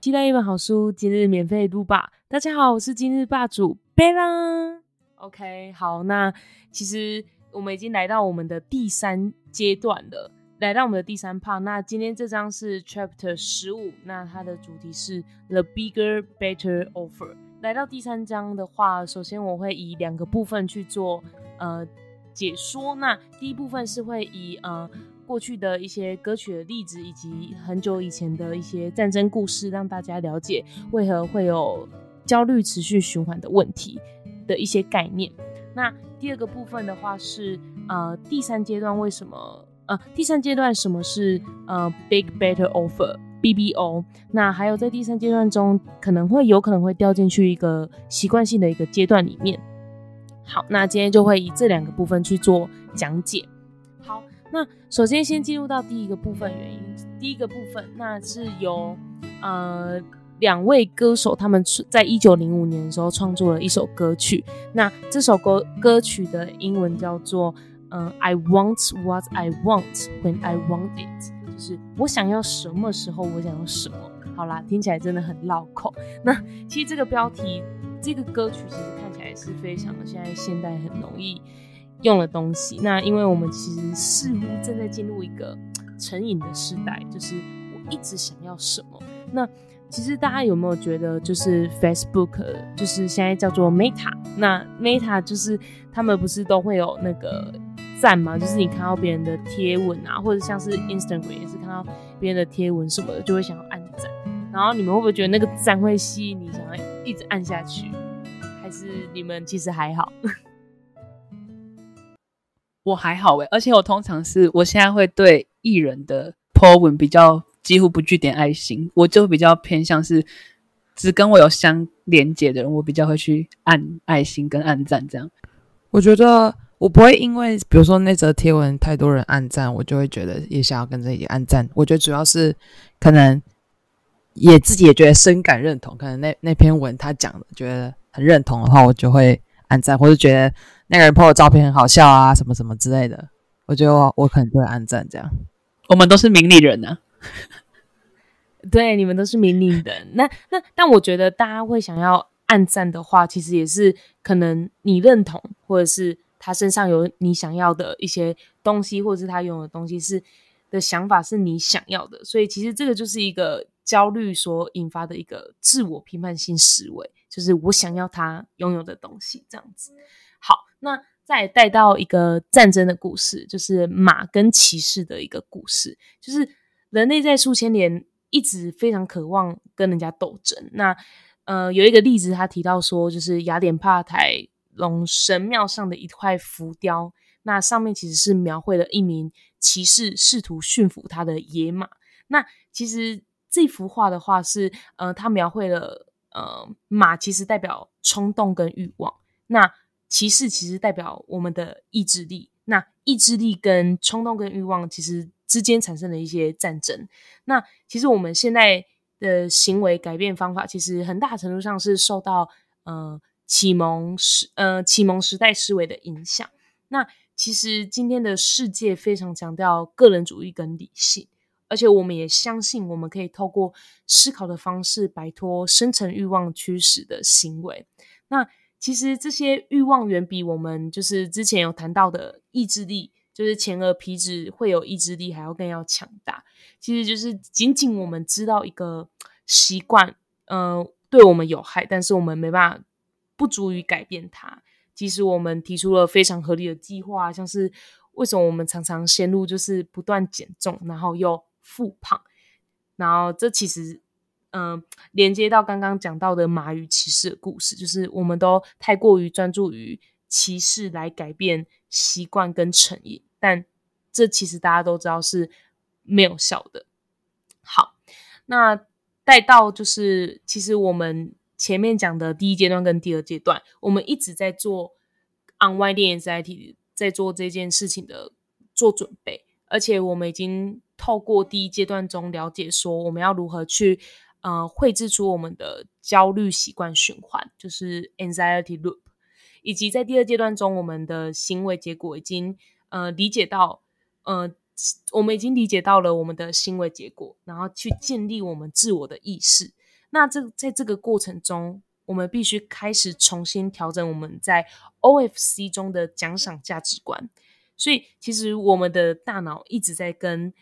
期待一本好书，今日免费读吧！大家好，我是今日霸主贝拉。OK，好，那其实我们已经来到我们的第三阶段了，来到我们的第三 part。那今天这章是 Chapter 十五，那它的主题是 The Bigger Better Offer。来到第三章的话，首先我会以两个部分去做呃解说。那第一部分是会以呃过去的一些歌曲的例子，以及很久以前的一些战争故事，让大家了解为何会有焦虑持续循环的问题的一些概念。那第二个部分的话是呃第三阶段为什么呃第三阶段什么是呃 Big Better Offer。BBO，那还有在第三阶段中，可能会有可能会掉进去一个习惯性的一个阶段里面。好，那今天就会以这两个部分去做讲解。那首先先进入到第一个部分原因，第一个部分那是由呃两位歌手他们在一九零五年的时候创作了一首歌曲，那这首歌歌曲的英文叫做嗯 I want what I want when I want it 就。是我想要什么时候，我想要什么。好啦，听起来真的很绕口。那其实这个标题，这个歌曲其实看起来是非常的现在现代很容易用的东西。那因为我们其实似乎正在进入一个成瘾的时代，就是我一直想要什么。那其实大家有没有觉得，就是 Facebook，就是现在叫做 Meta，那 Meta 就是他们不是都会有那个。赞嘛，就是你看到别人的贴文啊，或者像是 Instagram 也是看到别人的贴文什么的，就会想要按赞。然后你们会不会觉得那个赞会吸引你，想要一直按下去？还是你们其实还好？我还好诶，而且我通常是我现在会对艺人的 po 文比较几乎不去点爱心，我就比较偏向是只跟我有相连接的人，我比较会去按爱心跟按赞这样。我觉得。我不会因为，比如说那则贴文太多人按赞，我就会觉得也想要跟着也按赞。我觉得主要是可能也自己也觉得深感认同，可能那那篇文他讲的觉得很认同的话，我就会按赞，或者觉得那个人 po 的照片很好笑啊，什么什么之类的，我觉得我我可能就会按赞。这样，我们都是名利人呢。对，你们都是名利人。那那但我觉得大家会想要暗赞的话，其实也是可能你认同，或者是。他身上有你想要的一些东西，或者是他拥有的东西是的想法是你想要的，所以其实这个就是一个焦虑所引发的一个自我批判性思维，就是我想要他拥有的东西这样子。那再带到一个战争的故事，就是马跟骑士的一个故事，就是人类在数千年一直非常渴望跟人家斗争。那呃，有一个例子，他提到说，就是雅典帕台。龙神庙上的一块浮雕，那上面其实是描绘了一名骑士试图驯服他的野马。那其实这幅画的话是，呃，他描绘了，呃，马其实代表冲动跟欲望，那骑士其实代表我们的意志力。那意志力跟冲动跟欲望其实之间产生了一些战争。那其实我们现在的行为改变方法，其实很大程度上是受到，呃。启蒙时，呃，启蒙时代思维的影响。那其实今天的世界非常强调个人主义跟理性，而且我们也相信我们可以透过思考的方式摆脱深层欲望驱使的行为。那其实这些欲望远比我们就是之前有谈到的意志力，就是前额皮质会有意志力还要更要强大。其实就是仅仅我们知道一个习惯，嗯，对我们有害，但是我们没办法。不足以改变它。即使我们提出了非常合理的计划，像是为什么我们常常陷入就是不断减重，然后又复胖，然后这其实嗯连接到刚刚讲到的马与骑士的故事，就是我们都太过于专注于骑士来改变习惯跟成瘾，但这其实大家都知道是没有效的。好，那带到就是其实我们。前面讲的第一阶段跟第二阶段，我们一直在做 unwinding anxiety，在做这件事情的做准备，而且我们已经透过第一阶段中了解说，我们要如何去呃绘制出我们的焦虑习惯循环，就是 anxiety loop，以及在第二阶段中，我们的行为结果已经呃理解到呃我们已经理解到了我们的行为结果，然后去建立我们自我的意识。那这在这个过程中，我们必须开始重新调整我们在 OFC 中的奖赏价值观。所以，其实我们的大脑一直在跟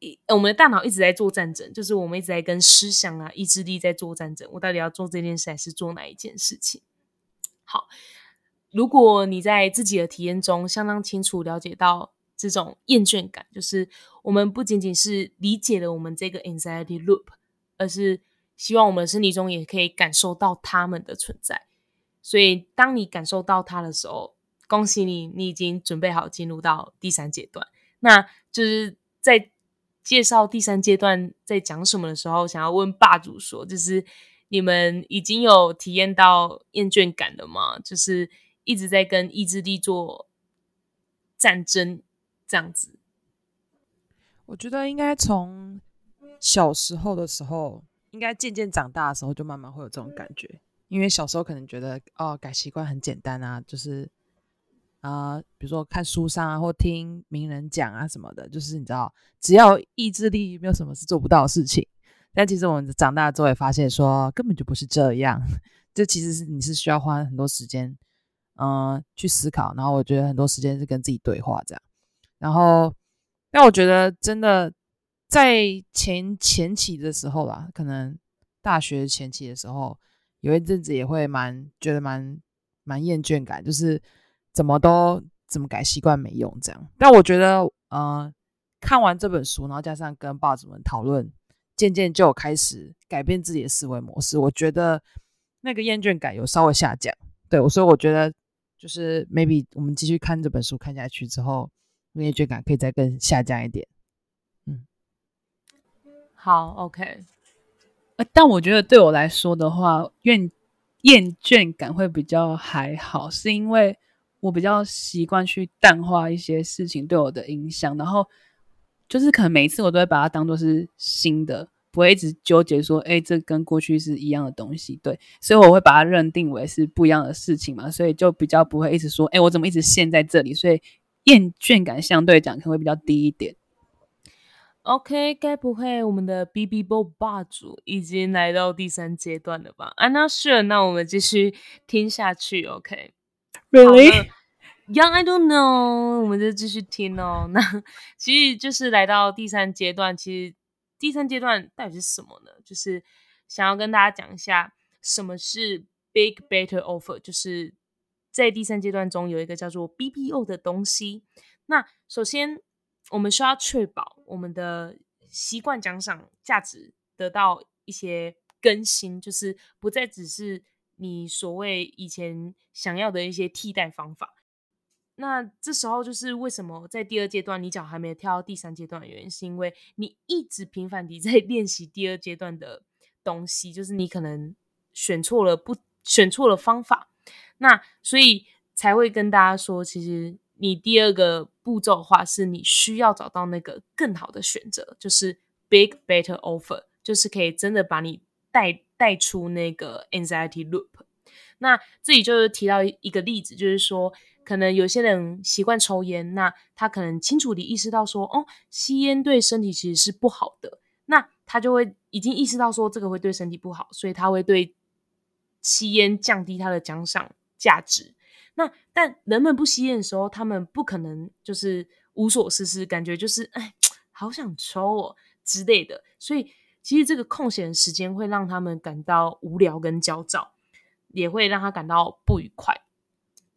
一我们的大脑一直在做战争，就是我们一直在跟思想啊、意志力在做战争。我到底要做这件事，还是做哪一件事情？好，如果你在自己的体验中相当清楚了解到这种厌倦感，就是我们不仅仅是理解了我们这个 anxiety loop，而是希望我们的身体中也可以感受到他们的存在。所以，当你感受到它的时候，恭喜你，你已经准备好进入到第三阶段。那就是在介绍第三阶段在讲什么的时候，想要问霸主说，就是你们已经有体验到厌倦感了吗？就是一直在跟意志力做战争。这样子，我觉得应该从小时候的时候，应该渐渐长大的时候，就慢慢会有这种感觉。因为小时候可能觉得哦，改习惯很简单啊，就是啊，比如说看书上啊，或听名人讲啊什么的，就是你知道，只要意志力，没有什么是做不到的事情。但其实我们长大之后也发现，说根本就不是这样。这其实是你是需要花很多时间，嗯，去思考。然后我觉得很多时间是跟自己对话这样。然后，但我觉得真的在前前期的时候啦，可能大学前期的时候，有一阵子也会蛮觉得蛮蛮厌倦感，就是怎么都怎么改习惯没用这样。但我觉得，呃，看完这本书，然后加上跟爸子们讨论，渐渐就有开始改变自己的思维模式。我觉得那个厌倦感有稍微下降。对，所以我觉得就是 maybe 我们继续看这本书看下去之后。厌倦感可以再更下降一点，嗯，好，OK。但我觉得对我来说的话，厌厌倦感会比较还好，是因为我比较习惯去淡化一些事情对我的影响，然后就是可能每一次我都会把它当做是新的，不会一直纠结说，哎，这跟过去是一样的东西，对，所以我会把它认定为是不一样的事情嘛，所以就比较不会一直说，哎，我怎么一直陷在这里，所以。厌倦感相对讲可能会比较低一点。OK，该不会我们的 BB b o 霸主已经来到第三阶段了吧？I'm not sure。那我们继续听下去，OK。OK，Really？Young I don't know。我们就继续听哦。那其实就是来到第三阶段。其实第三阶段到底是什么呢？就是想要跟大家讲一下什么是 Big Better Offer，就是。在第三阶段中，有一个叫做 BPO 的东西。那首先，我们需要确保我们的习惯奖赏价值得到一些更新，就是不再只是你所谓以前想要的一些替代方法。那这时候就是为什么在第二阶段你脚还没有跳到第三阶段的原因，是因为你一直频繁地在练习第二阶段的东西，就是你可能选错了，不选错了方法。那所以才会跟大家说，其实你第二个步骤的话，是你需要找到那个更好的选择，就是 big better offer，就是可以真的把你带带出那个 anxiety loop。那这里就是提到一个例子，就是说，可能有些人习惯抽烟，那他可能清楚地意识到说，哦，吸烟对身体其实是不好的，那他就会已经意识到说这个会对身体不好，所以他会对吸烟降低他的奖赏。价值，那但人们不吸烟的时候，他们不可能就是无所事事，感觉就是哎，好想抽哦之类的。所以其实这个空闲时间会让他们感到无聊跟焦躁，也会让他感到不愉快。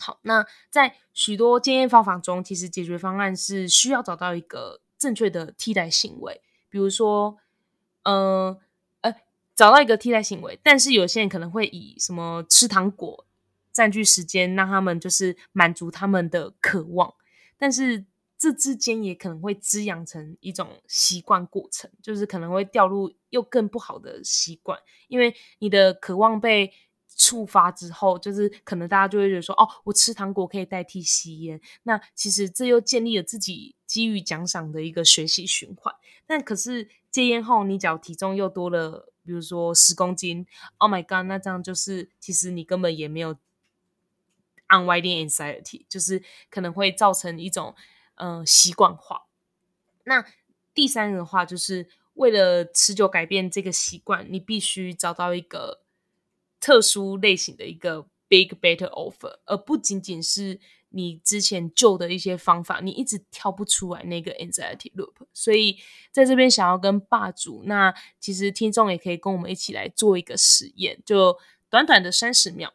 好，那在许多经验方法中，其实解决方案是需要找到一个正确的替代行为，比如说，嗯呃，找到一个替代行为。但是有些人可能会以什么吃糖果。占据时间，让他们就是满足他们的渴望，但是这之间也可能会滋养成一种习惯过程，就是可能会掉入又更不好的习惯，因为你的渴望被触发之后，就是可能大家就会觉得说，哦，我吃糖果可以代替吸烟，那其实这又建立了自己基于奖赏的一个学习循环。但可是戒烟后，你只要体重又多了，比如说十公斤，Oh my god，那这样就是其实你根本也没有。Unwinding anxiety 就是可能会造成一种嗯习惯化。那第三个的话，就是为了持久改变这个习惯，你必须找到一个特殊类型的一个 big better offer，而不仅仅是你之前旧的一些方法，你一直跳不出来那个 anxiety loop。所以在这边想要跟霸主，那其实听众也可以跟我们一起来做一个实验，就短短的三十秒。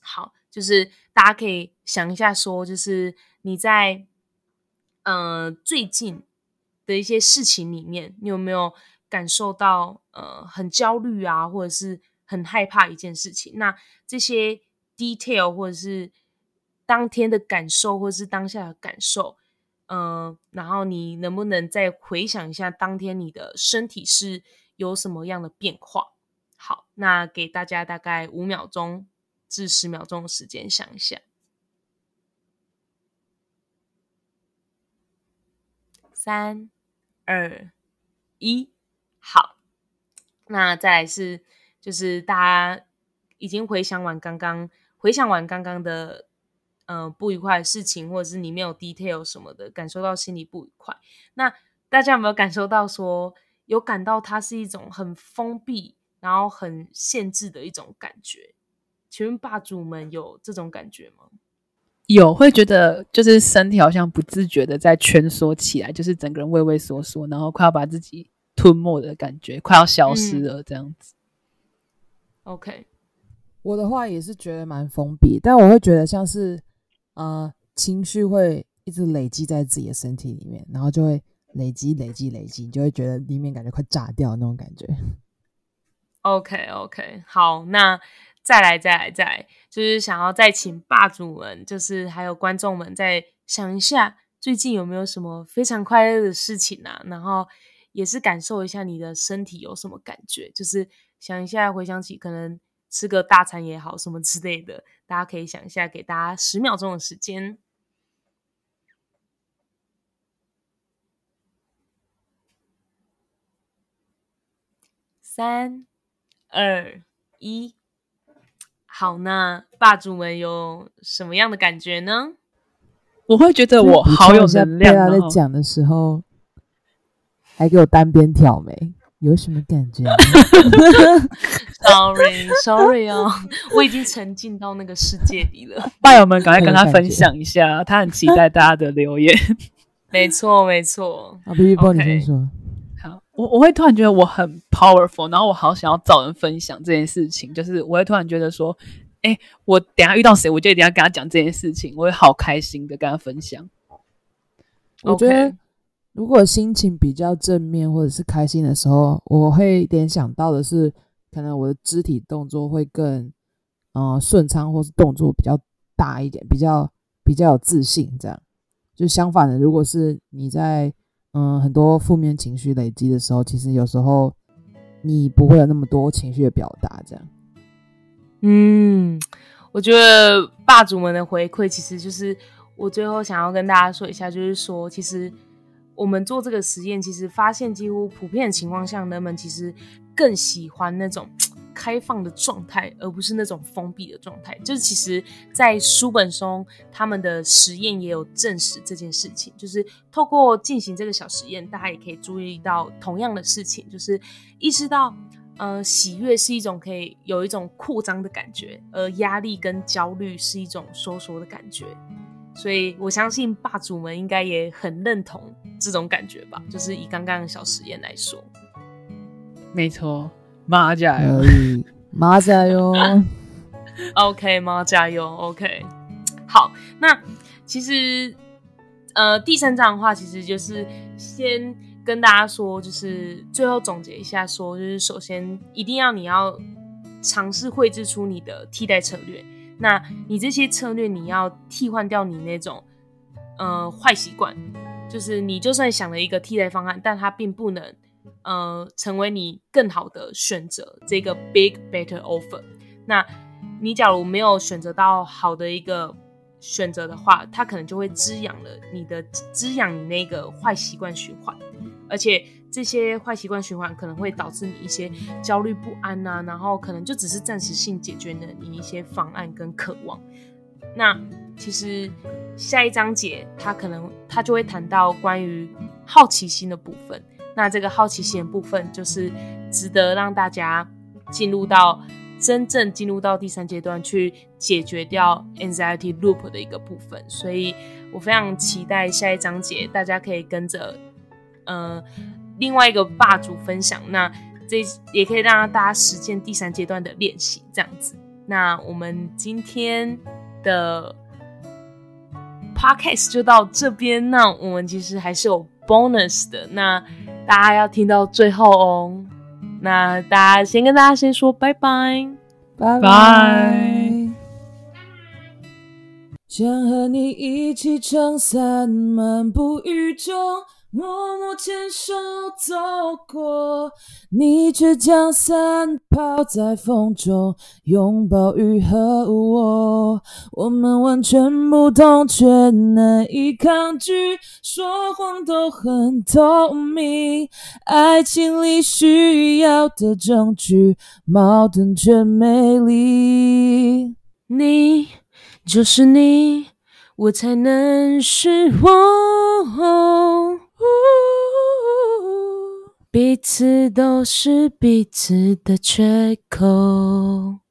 好，就是大家可以想一下，说就是你在呃最近的一些事情里面，你有没有感受到呃很焦虑啊，或者是很害怕一件事情？那这些 detail 或者是当天的感受，或者是当下的感受，嗯，然后你能不能再回想一下当天你的身体是有什么样的变化？好，那给大家大概五秒钟。至十秒钟的时间想一下，三、二、一，好。那再来是，就是大家已经回想完刚刚，回想完刚刚的，呃，不愉快的事情，或者是你没有 detail 什么的，感受到心里不愉快。那大家有没有感受到说，有感到它是一种很封闭，然后很限制的一种感觉？请问霸主们有这种感觉吗？有，会觉得就是身体好像不自觉的在蜷缩起来，就是整个人畏畏缩缩，然后快要把自己吞没的感觉，快要消失了这样子。OK，我的话也是觉得蛮封闭，但我会觉得像是呃情绪会一直累积在自己的身体里面，然后就会累积累积累积，你就会觉得里面感觉快炸掉那种感觉。OK OK，好，那。再来，再来，再来，就是想要再请霸主们，就是还有观众们，再想一下最近有没有什么非常快乐的事情啊？然后也是感受一下你的身体有什么感觉，就是想一下，回想起可能吃个大餐也好，什么之类的，大家可以想一下，给大家十秒钟的时间，三、二、一。好，那霸主们有什么样的感觉呢？我会觉得我好有能量。在讲的时候，还给我单边挑眉，有什么感觉？Sorry，Sorry 哦，我已经沉浸到那个世界里了。霸友们，赶快跟他分享一下，他很期待大家的留言。没错，没错。啊，B B 波，你先说。好，我我会突然觉得我很 powerful，然后我好想要找人分享这件事情。就是我会突然觉得说，哎，我等下遇到谁，我就一定要跟他讲这件事情，我会好开心的跟他分享。我觉得如果心情比较正面或者是开心的时候，我会联想到的是，可能我的肢体动作会更嗯顺畅，或是动作比较大一点，比较比较有自信。这样就相反的，如果是你在。嗯，很多负面情绪累积的时候，其实有时候你不会有那么多情绪的表达，这样。嗯，我觉得霸主们的回馈，其实就是我最后想要跟大家说一下，就是说，其实我们做这个实验，其实发现几乎普遍情况下，人们其实更喜欢那种。开放的状态，而不是那种封闭的状态。就是其实，在书本中，他们的实验也有证实这件事情。就是透过进行这个小实验，大家也可以注意到同样的事情，就是意识到，呃，喜悦是一种可以有一种扩张的感觉，而压力跟焦虑是一种收缩的感觉。所以我相信霸主们应该也很认同这种感觉吧。就是以刚刚的小实验来说，没错。妈加油！妈加油！OK，妈加油！OK，好，那其实呃第三章的话，其实就是先跟大家说，就是最后总结一下，说就是首先一定要你要尝试绘制出你的替代策略。那你这些策略，你要替换掉你那种呃坏习惯，就是你就算想了一个替代方案，但它并不能。呃，成为你更好的选择，这个 big better offer。那你假如没有选择到好的一个选择的话，它可能就会滋养了你的滋养你那个坏习惯循环，而且这些坏习惯循环可能会导致你一些焦虑不安呐，然后可能就只是暂时性解决了你一些方案跟渴望。那其实下一章节，他可能他就会谈到关于好奇心的部分。那这个好奇心的部分，就是值得让大家进入到真正进入到第三阶段去解决掉 anxiety loop 的一个部分。所以我非常期待下一章节，大家可以跟着呃另外一个霸主分享。那这也可以让大家实践第三阶段的练习，这样子。那我们今天的 podcast 就到这边。那我们其实还是有 bonus 的，那大家要听到最后哦。那大家先跟大家先说拜拜，拜拜。想和你一起撑伞漫步雨中。默默牵手走过，你却将伞抛在风中，拥抱雨和我。我们完全不同，却难以抗拒，说谎都很透明。爱情里需要的证据，矛盾却美丽。你就是你，我才能是我。彼此都是彼此的缺口。